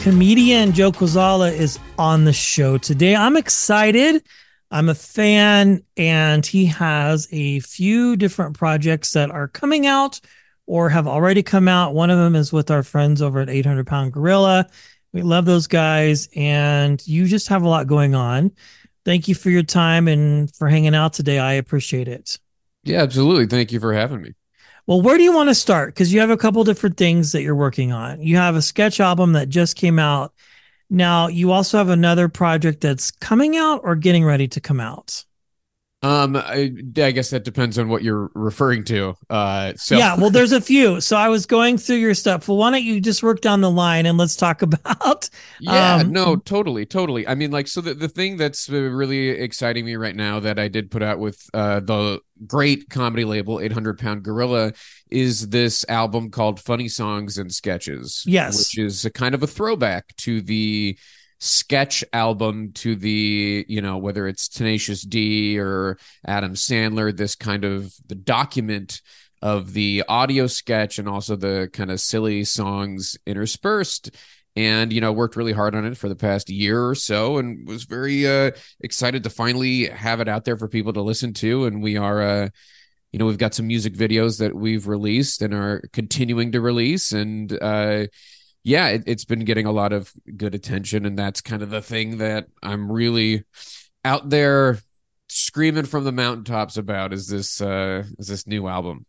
Comedian Joe Kwaczala is on the show today. I'm excited. I'm a fan, and he has a few different projects that are coming out or have already come out. One of them is with our friends over at 800 Pound Gorilla. We love those guys, and you just have a lot going on. Thank you for your time and for hanging out today. I appreciate it. Yeah, absolutely. Thank you for having me. Well, where do you want to start? Because you have a couple different things that you're working on. You have a sketch album that just came out. Now, you also have another project that's coming out or getting ready to come out. Um, I, I guess that depends on what you're referring to. Uh, so Yeah, well, there's a few. So I was going through your stuff. Well, why don't you just work down the line and let's talk about? yeah, um, no, totally, totally. I mean, like, so the, the thing that's uh, really exciting me right now that I did put out with uh, the great comedy label 800 Pound Gorilla is this album called Funny Songs and Sketches. Yes. which is a kind of a throwback to the sketch album to the you know whether it's tenacious d or adam sandler this kind of the document of the audio sketch and also the kind of silly songs interspersed. And you know worked really hard on it for the past year or so and was very uh excited to finally have it out there for people to listen to. And we are uh you know we've got some music videos that we've released and are continuing to release. And uh yeah, it, it's been getting a lot of good attention, and that's kind of the thing that I'm really out there screaming from the mountaintops about is this uh is this new album.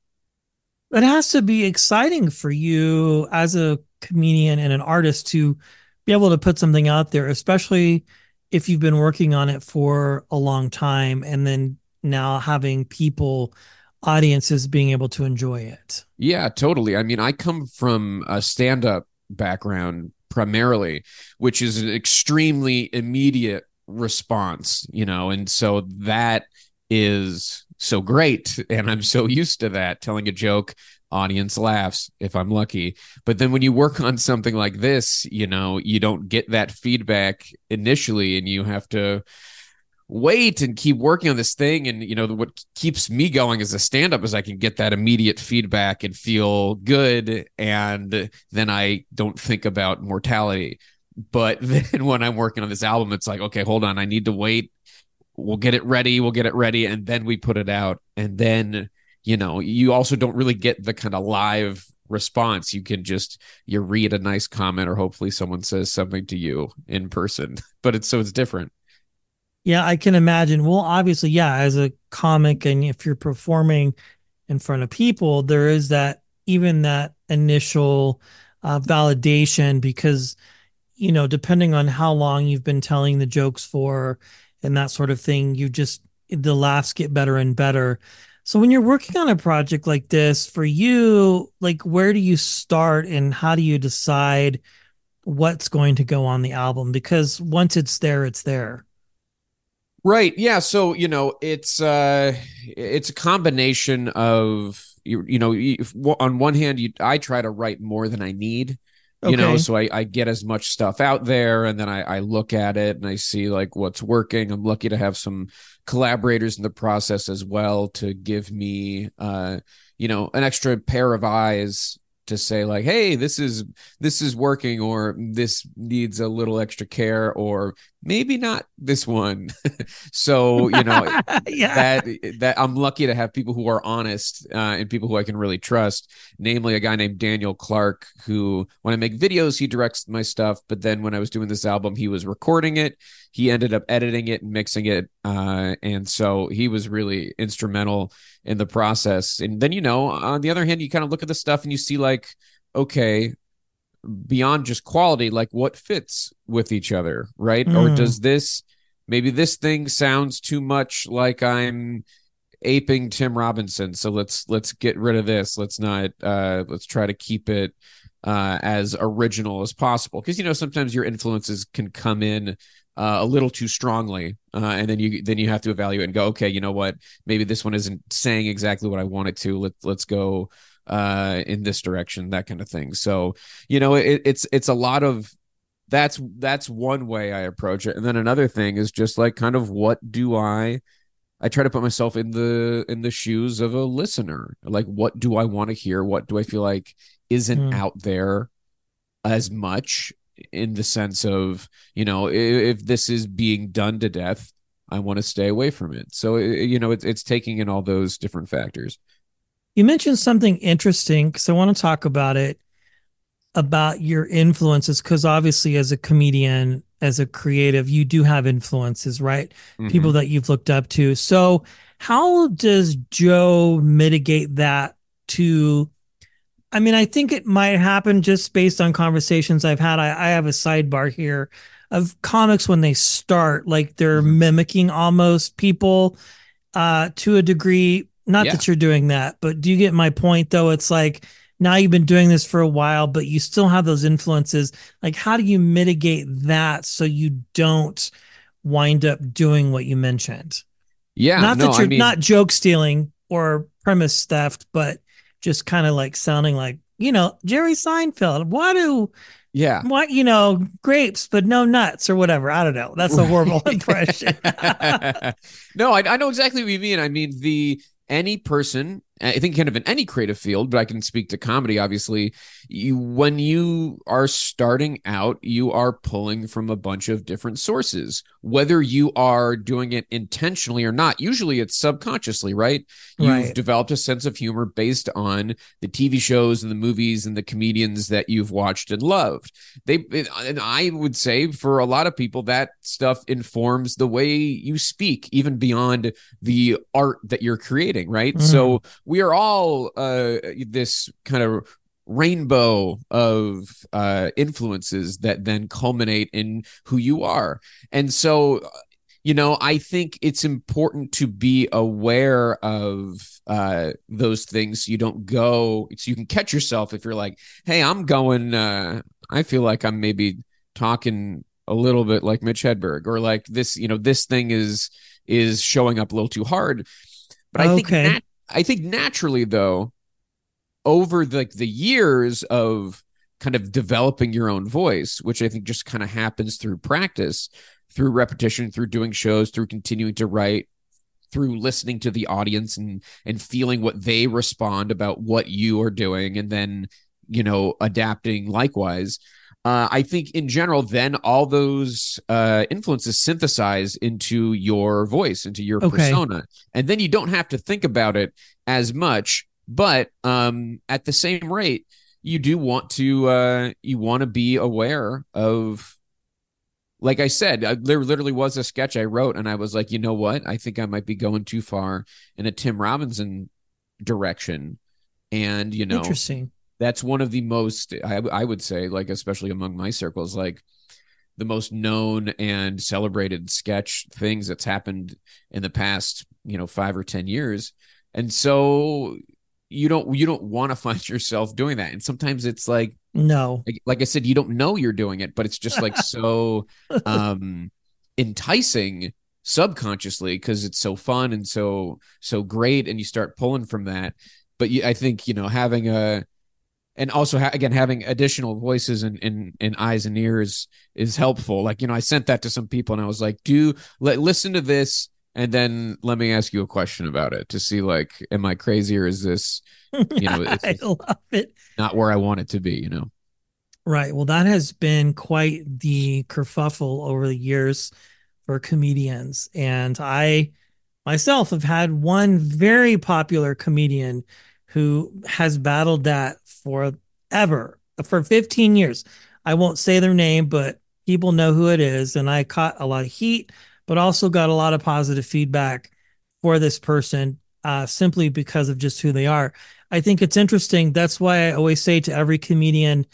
it has to be exciting for you as a comedian and an artist to be able to put something out there, especially if you've been working on it for a long time and then now having people, audiences being able to enjoy it. Yeah, totally. I mean, I come from a stand-up background primarily, which is an extremely immediate response, you know, and so that is so great and I'm so used to that telling a joke audience laughs if I'm lucky. But then when you work on something like this, you know, you don't get that feedback initially and you have to wait and keep working on this thing. And you know what keeps me going as a stand up is I can get that immediate feedback and feel good. And then I don't think about mortality. But then when I'm working on this album it's like okay hold on. I need to wait. We'll get it ready. We'll get it ready. And then we put it out. And then you know you also don't really get the kind of live response. You can just you read a nice comment or hopefully someone says something to you in person. But it's so it's different Yeah, I can imagine. Well, obviously, yeah, as a comic and if you're performing in front of people, there is that even that initial uh, validation because, you know, depending on how long you've been telling the jokes for and that sort of thing, you just, the laughs get better and better. So when you're working on a project like this for you, like where do you start and how do you decide what's going to go on the album? Because once it's there, it's there. Right. Yeah. So you know, it's uh, it's a combination of you, you know, if, on one hand, you I try to write more than I need. You know, so I, I get as much stuff out there and then I, I look at it and I see like what's working. I'm lucky to have some collaborators in the process as well to give me uh, you know, an extra pair of eyes to say like, hey, this is this is working or this needs a little extra care or maybe not this one. so, you know, yeah. that that I'm lucky to have people who are honest uh, and people who I can really trust. Namely, a guy named Daniel Clark, who when I make videos, he directs my stuff. But then when I was doing this album, he was recording it. He ended up editing it and mixing it, uh, and so he was really instrumental in the process. And then you know, on the other hand, you kind of look at the stuff and you see like, okay. Beyond just quality, like what fits with each other, right? Mm. Or does this maybe this thing sounds too much like I'm aping Tim Robinson, so let's let's get rid of this. Let's not uh let's try to keep it uh as original as possible because you know sometimes your influences can come in uh, a little too strongly, uh, and then you then you have to evaluate and go, okay, you know what? Maybe this one isn't saying exactly what I want it to. Let let's go uh, in this direction, that kind of thing. So you know, it, it's it's a lot of that's that's one way I approach it, and then another thing is just like kind of what do I I try to put myself in the in the shoes of a listener. Like, what do I want to hear? What do I feel like isn't mm. out there as much? in the sense of you know if, if this is being done to death i want to stay away from it so you know it's, it's taking in all those different factors you mentioned something interesting because i want to talk about it about your influences because obviously as a comedian as a creative you do have influences right mm-hmm. people that you've looked up to so how does joe mitigate that to I mean, I think it might happen just based on conversations I've had. I, I have a sidebar here of comics when they start, like they're mm-hmm. mimicking almost people uh, to a degree. Not yeah. that you're doing that, but do you get my point though? It's like now you've been doing this for a while, but you still have those influences. Like, how do you mitigate that so you don't wind up doing what you mentioned? Yeah. Not no, that you're I mean... not joke stealing or premise theft, but just kind of like sounding like you know Jerry Seinfeld. Why do yeah what you know grapes but no nuts or whatever? I don't know. That's a horrible impression. no, I, I know exactly what you mean. I mean the any person I think kind of in any creative field, but I can speak to comedy. Obviously, you when you are starting out, you are pulling from a bunch of different sources, whether you are doing it intentionally or not. Usually, it's subconsciously, right? You've right. developed a sense of humor based on the TV shows and the movies and the comedians that you've watched and loved. They, and I would say, for a lot of people, that stuff informs the way you speak, even beyond the art that you're creating, right? Mm. So we are all uh, this kind of rainbow of uh, influences that then culminate in who you are. And so, you know, I think it's important to be aware of uh, those things. You don't go, so you can catch yourself if you're like, hey, I'm going, uh, I feel like I'm maybe talking a little bit like Mitch Hedberg or like this, you know, this thing is is showing up a little too hard. But I okay. think that I think naturally though, over the, like the years of kind of developing your own voice, which I think just kind of happens through practice, through repetition, through doing shows, through continuing to write, through listening to the audience and and feeling what they respond about what you are doing and then you know adapting likewise uh, I think in general, then all those uh, influences synthesize into your voice, into your okay. persona, and then you don't have to think about it as much. But um, at the same rate, you do want to uh, you want to be aware of. Like I said, I, there literally was a sketch I wrote, and I was like, you know what? I think I might be going too far in a Tim Robinson direction, and you know, interesting that's one of the most I, I would say like especially among my circles like the most known and celebrated sketch things that's happened in the past you know five or ten years. And so you don't you don't want to find yourself doing that. And sometimes it's like no. like, like i said you don't know you're doing it but it's just like so um enticing subconsciously because it's so fun and so so great and you start pulling from that. But you, i think you know having a and also ha- again having additional voices and, and and eyes and ears is helpful. Like you know i sent that to some people and i was like do let listen to this and then let me ask you a question about it to see like am i crazy or is this you know i love it. not where i want it to be you know? Right. Well that has been quite the kerfuffle over the years for comedians. And i myself have had one very popular comedian who has battled that forever, for 15 years. I won't say their name, but people know who it is. And I caught a lot of heat, but also got a lot of positive feedback for this person uh, simply because of just who they are. I think it's interesting. That's why I always say to every comedian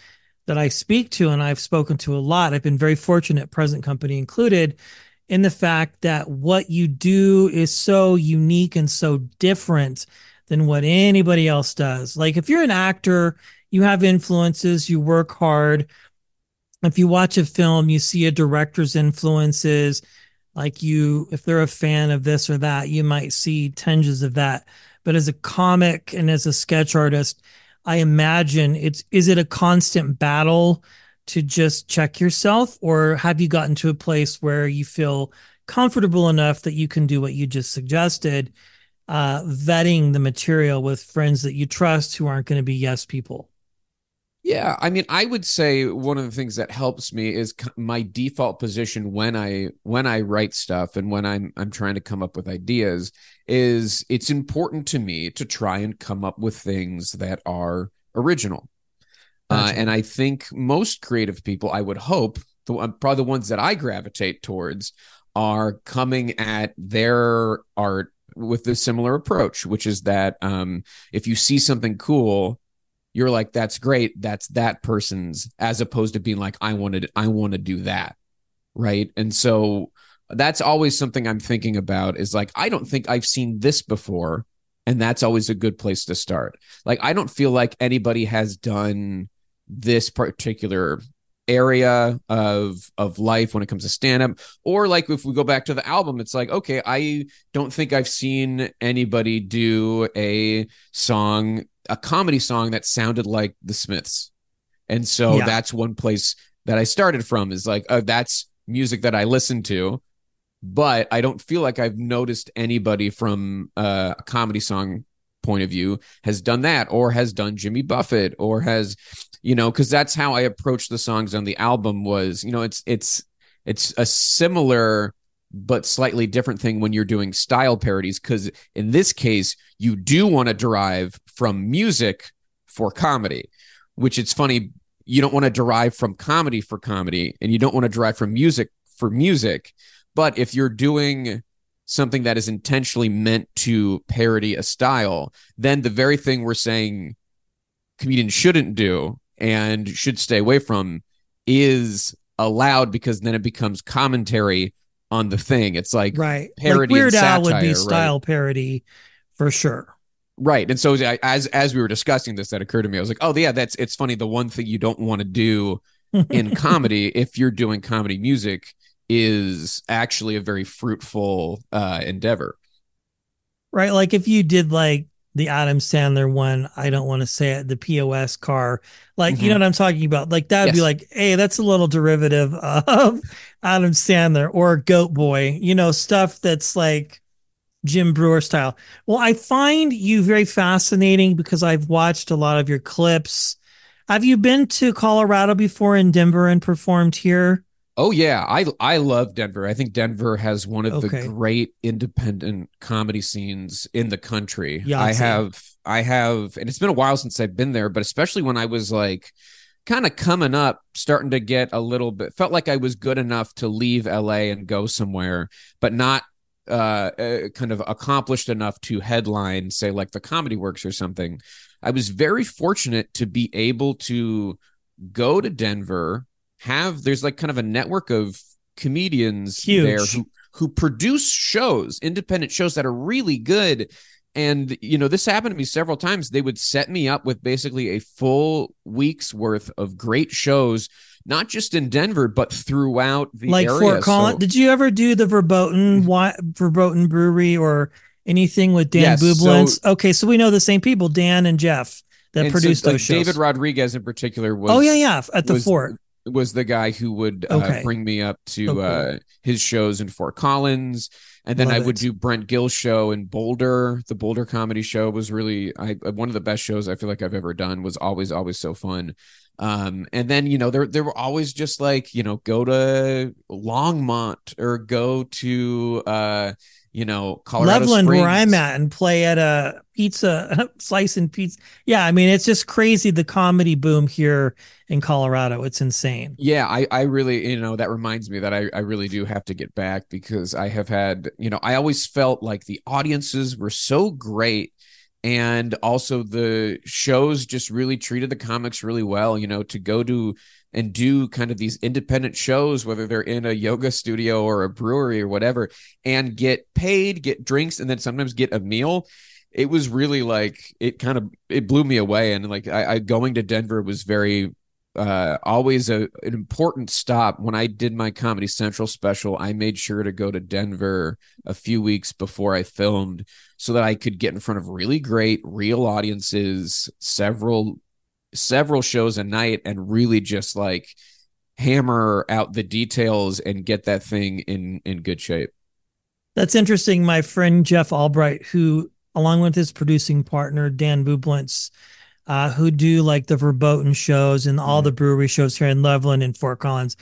that I speak to and I've spoken to a lot. I've been very fortunate, present company included, in the fact that what you do is so unique and so different than what anybody else does. Like if you're an actor, you have influences, you work hard. If you watch a film, you see a director's influences. Like you, if they're a fan of this or that, you might see tinges of that. But as a comic and as a sketch artist, I imagine it's is it a constant battle to just check yourself, or have you gotten to a place where you feel comfortable enough that you can do what you just suggested, uh, vetting the material with friends that you trust who aren't going to be yes people? Yeah, I mean, I would say one of the things that helps me is my default position when I when I write stuff and when I'm I'm trying to come up with ideas is it's important to me to try and come up with things that are original. Uh, and I think most creative people, I would hope, the probably the ones that I gravitate towards, are coming at their art with a similar approach, which is that um, if you see something cool, you're like that's great. That's that person's as opposed to being like i wanted i want to do that. Right? And so that's always something i'm thinking about is like i don't think i've seen this before and that's always a good place to start. Like i don't feel like anybody has done this particular area of of life when it comes to stand up or like if we go back to the album it's like okay i don't think i've seen anybody do a song a comedy song that sounded like the Smiths. And so yeah. that's one place that I started from is like, uh, that's music that I listen to, but I don't feel like I've noticed anybody from uh, a comedy song point of view has done that or has done Jimmy Buffett or has, you know, because that's how I approached the songs on the album was, you know, it's, it's, it's a similar but slightly different thing when you're doing style parodies because in this case you do want to derive from music for comedy which it's funny you don't want to derive from comedy for comedy and you don't want to derive from music for music. But if you're doing something that is intentionally meant to parody a style then the very thing we're saying comedians shouldn't do and should stay away from is allowed because then it becomes commentary on the thing. It's like right, parody. Like Weird Al would be style right? parody for sure. Right, and so as as we were discussing this, that occurred to me. I was like, oh yeah, that's it's funny. The one thing you don't want to do in comedy, if you're doing comedy music, is actually a very fruitful uh, endeavor. Right, like if you did like the Adam Sandler one, I don't want to say it, the POS car. Like, mm-hmm. you know what I'm talking about? Like that would yes. be like, hey, that's a little derivative of Adam Sandler or Goat Boy, you know, stuff that's like Jim Breuer style. Well, I find you very fascinating because I've watched a lot of your clips. Have you been to Colorado before in Denver and performed here? Oh yeah, I I love Denver. I think Denver has one of okay. the great independent comedy scenes in the country. Yeah, I have I have and it's been a while since I've been there, but especially when I was like kind of coming up, starting to get a little bit felt like I was good enough to leave LA and go somewhere, but not uh, uh, kind of accomplished enough to headline say like the comedy works or something. I was very fortunate to be able to go to Denver have there's like kind of a network of comedians Huge. there who who produce shows, independent shows that are really good. And you know, this happened to me several times. They would set me up with basically a full week's worth of great shows, not just in Denver, but throughout the like area. Fort Collins. So, Did you ever do the Verboten mm-hmm. Verboten Brewery or anything with Dan yes? So, okay, so we know the same people, Dan and Jeff, that and produced so, those shows. David Rodriguez in particular was. Oh yeah, yeah, at the fort was the guy who would uh, okay. bring me up to okay. uh, his shows in Fort Collins, and then Love I would it. do Brent Gill's show in Boulder. The Boulder Comedy Show was really I one of the best shows I feel like I've ever done. Was always always so fun. Um, and then you know there there were always just like you know go to Longmont or go to uh you know, Colorado Loveland, Springs. where I'm at, and play at a pizza slice and pizza. Yeah, I mean, it's just crazy the comedy boom here in Colorado. It's insane. Yeah, I, I really, you know, that reminds me that I, I really do have to get back because I have had, you know, I always felt like the audiences were so great and also the shows just really treated the comics really well you know to go to and do kind of these independent shows whether they're in a yoga studio or a brewery or whatever and get paid get drinks and then sometimes get a meal it was really like it kind of it blew me away and like I, I going to denver was very uh, always a, an important stop. When I did my Comedy Central special, I made sure to go to Denver a few weeks before I filmed so that I could get in front of really great real audiences, several several shows a night and really just like hammer out the details and get that thing in in good shape. That's interesting. My friend Jeff Albright, who along with his producing partner Dan Bublintz, uh, who do like the verboten shows and all the brewery shows here in Loveland and Fort Collins.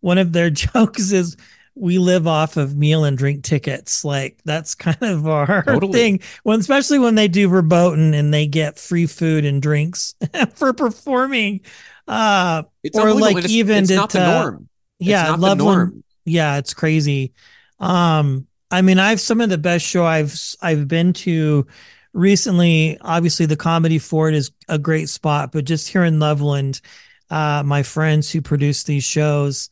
One of their jokes is we live off of meal and drink tickets. Like that's kind of our Totally. thing. When especially when they do verboten and they get free food and drinks for performing. Uh It's or like it's- even it's not the norm. yeah, it's not the Loveland. norm. Yeah, it's crazy. Um, I mean, I've some of the best show I've I've been to recently. Obviously, the Comedy Fort is a great spot, but just here in Loveland, uh, my friends who produce these shows,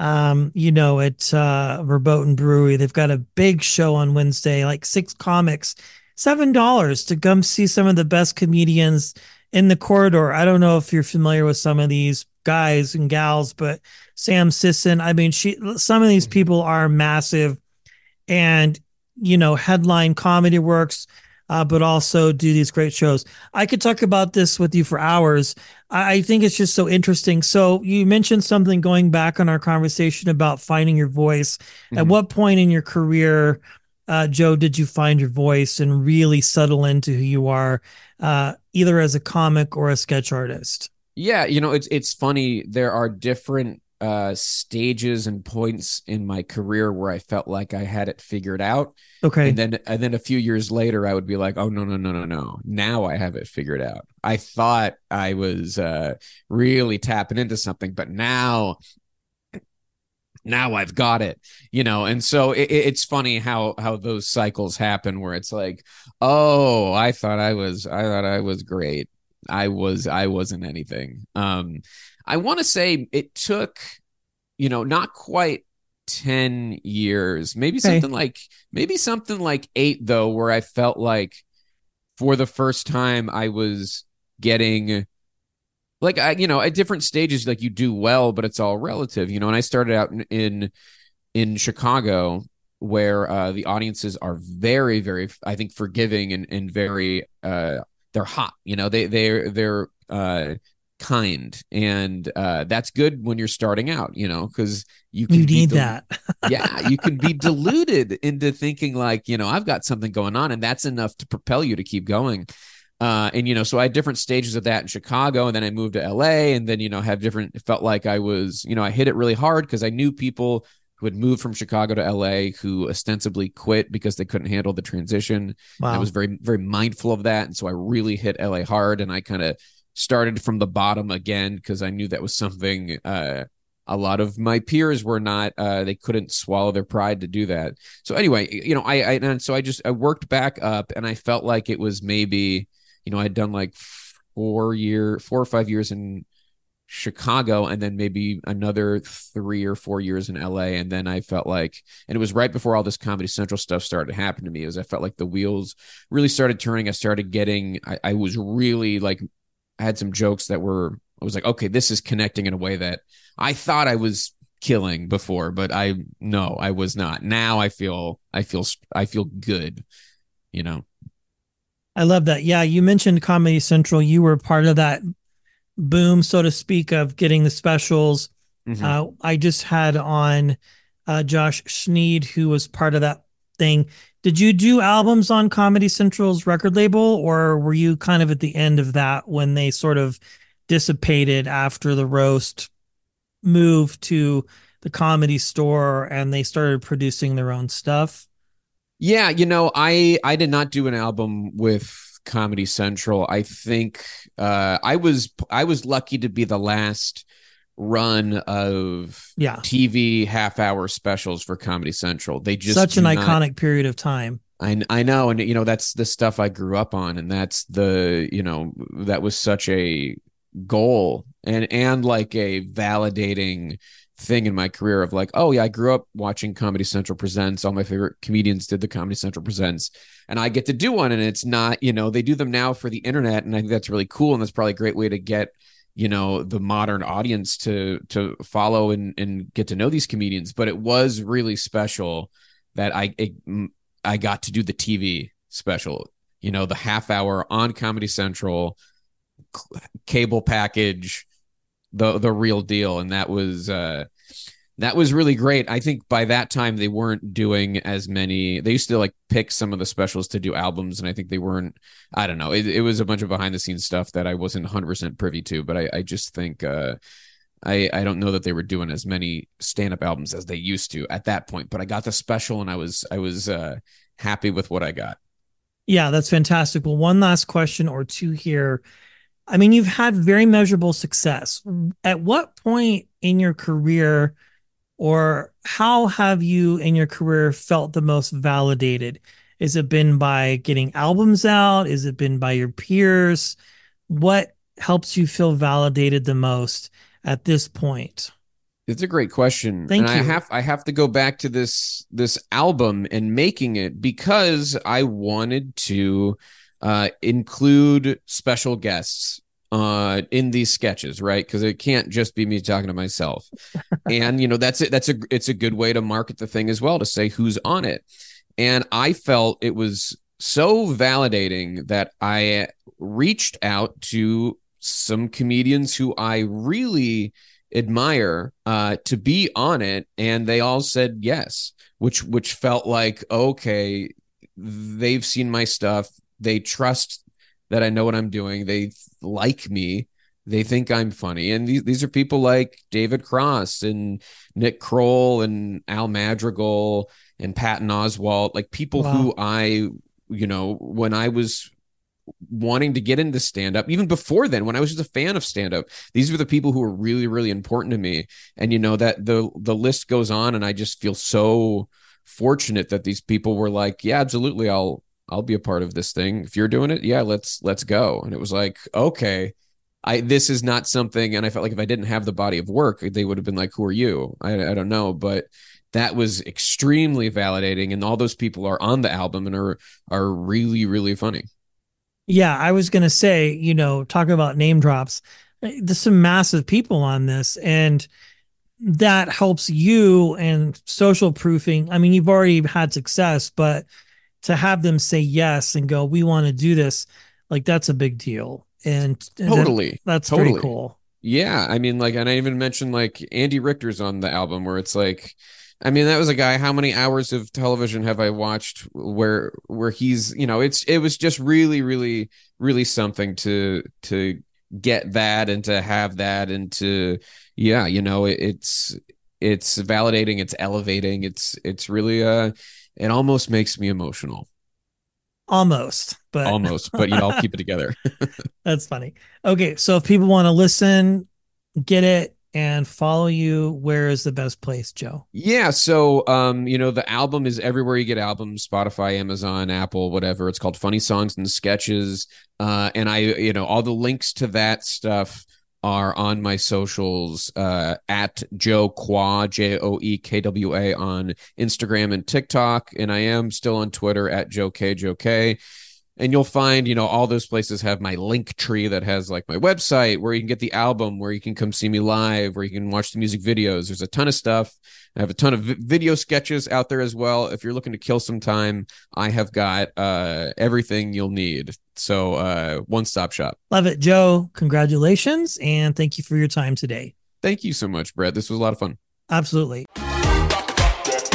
um, you know, at uh, Verboten Brewery, they've got a big show on Wednesday, like six comics, seven dollars to come see some of the best comedians in the corridor. I don't know if you're familiar with some of these guys and gals, but Sam Sisson, I mean, she some of these people are massive and you know, headline comedy works, uh, but also do these great shows. I could talk about this with you for hours. I, I think it's just so interesting. So you mentioned something going back on our conversation about finding your voice. At Mhm. what point in your career, uh, Joe, did you find your voice and really settle into who you are, uh, either as a comic or a sketch artist? Yeah, you know, it's it's funny. There are different uh stages and points in my career where I felt like I had it figured out. Okay. And then and then a few years later I would be like, "Oh no, no, no, no, no. Now I have it figured out. I thought I was uh really tapping into something, but now now I've got it, you know. And so it, it- it's funny how how those cycles happen where it's like, "Oh, I thought I was I thought I was great. I was I wasn't anything." Um I want to say it took, you know, not quite 10 years, maybe Okay. something like, maybe something like eight, though, where I felt like for the first time I was getting like I, you know, at different stages, like you do well, but it's all relative, you know. And I started out in in, in Chicago, where uh, the audiences are very, very, I think, forgiving and and very, uh, they're hot, you know. They they're they're uh, kind, and uh, that's good when you're starting out, you know, because you can You need del- that. yeah, you can be deluded into thinking like, you know, I've got something going on, and that's enough to propel you to keep going. Uh, and you know, so I had different stages of that in Chicago, and then I moved to LA, and then you know, have different. It felt like I was, you know, I hit it really hard because I knew people who had moved from Chicago to LA who ostensibly quit because they couldn't handle the transition. Wow. I was very, very mindful of that, and so I really hit LA hard, and I kind of started from the bottom again because I knew that was something. Uh, a lot of my peers were not uh they couldn't swallow their pride to do that so anyway you know i, I and so i just i worked back up and i felt like it was maybe you know i'd done like four year four or five years in chicago and then maybe another three or four years in la and then i felt like and it was right before all this comedy central stuff started to happen to me as i felt like the wheels really started turning i started getting i, I was really like I had some jokes that were I was like, okay, this is connecting in a way that I thought I was killing before, but I no, I was not. Now I feel I feel I feel good, you know. I love that. Yeah, you mentioned Comedy Central. You were part of that boom, so to speak, of getting the specials. Mhm. Uh, I just had on uh, Josh Sneed, who was part of that thing. Did you do albums on Comedy Central's record label, or were you kind of at the end of that when they sort of dissipated after the roast moved to the comedy store and they started producing their own stuff? Yeah, you know, I I did not do an album with Comedy Central. I think uh I was I was lucky to be the last run of Yeah. TV half hour specials for Comedy Central. They just Such an not- iconic period of time. I I know, and you know that's the stuff I grew up on, and that's the you know that was such a goal and and like a validating thing in my career of like, oh yeah, I grew up watching Comedy Central presents. All my favorite comedians did the Comedy Central presents, and I get to do one, and it's not you know they do them now for the internet, and I think that's really cool, and that's probably a great way to get you know the modern audience to to follow and and get to know these comedians. But it was really special that I it, I got to do the TV special, you know, the half hour on Comedy Central cable package, the the real deal, and that was uh, that was really great. I think by that time they weren't doing as many. They used to like pick some of the specials to do albums, and I think they weren't. I don't know. It, it was a bunch of behind the scenes stuff that I wasn't 100 percent privy to, but I, I just think. Uh, I, I don't know that they were doing as many stand up albums as they used to at that point, but I got the special and I was I was uh, happy with what I got. Yeah, that's fantastic. Well, one last question or two here. I mean, you've had very measurable success. At what point in your career, or how have you in your career felt the most validated? Is it been by getting albums out? Is it been by your peers? What helps you feel validated the most at this point? It's a great question. Thank and you. I have I have to go back to this this album and making it because I wanted to uh, include special guests uh, in these sketches, right? Because it can't just be me talking to myself. and you know that's it. That's a it's a good way to market the thing as well to say who's on it. And I felt it was so validating that I reached out to some comedians who I really admire uh, to be on it, and they all said yes, which which felt like okay, they've seen my stuff, they trust that I know what I'm doing, they like me, they think I'm funny, and these these are people like David Cross and Nick Kroll and Al Madrigal and Patton Oswalt, like people Wow. who I you know when I was wanting to get into stand up even before then when i was just a fan of stand up these were the people who were really really important to me. And you know that the the list goes on and i just feel so fortunate that these people were like yeah absolutely i'll i'll be a part of this thing. If you're doing it yeah let's let's go. And it was like okay i this is not something and i felt like if i didn't have the body of work they would have been like who are you? I, I don't know. But that was extremely validating and all those people are on the album and are are really really funny. Yeah, I was to say, you know, talking about name drops, there's some massive people on this, and that helps you and social proofing. I mean, you've already had success, but to have them say yes and go, we want to do this, like that's a big deal. And, and that- totally that's totally. pretty cool. Yeah, I mean, like, and I even mentioned like Andy Richter's on the album, where it's like, I mean, that was a guy. How many hours of television have I watched where where he's, you know, it's it was just really, really, really something to to get that and to have that and to, yeah, you know, it, it's it's validating, it's elevating, it's it's really uh, it almost makes me emotional, Almost, but almost, but you know, I'll keep it together. that's funny. Okay, so if people want to listen, get it, and follow you, where is the best place, Joe? Yeah, so um, you know, the album is everywhere you get albums, Spotify, Amazon, Apple, whatever. It's called Funny Songs and Sketches. Uh, and I, you know, all the links to that stuff are on my socials uh at Joe Kwa, J O E K W A on Instagram and TikTok. And I am still on Twitter at Joe K Joe K. And you'll find, you know, all those places have my Linktree that has like my website where you can get the album, where you can come see me live, where you can watch the music videos. There's a ton of stuff. I have a ton of vi- video sketches out there as well. If you're looking to kill some time, I have got uh, everything you'll need. So, uh, one stop shop. Love it, Joe. Congratulations, and thank you for your time today. Thank you so much, Brett. This was a lot of fun. Absolutely.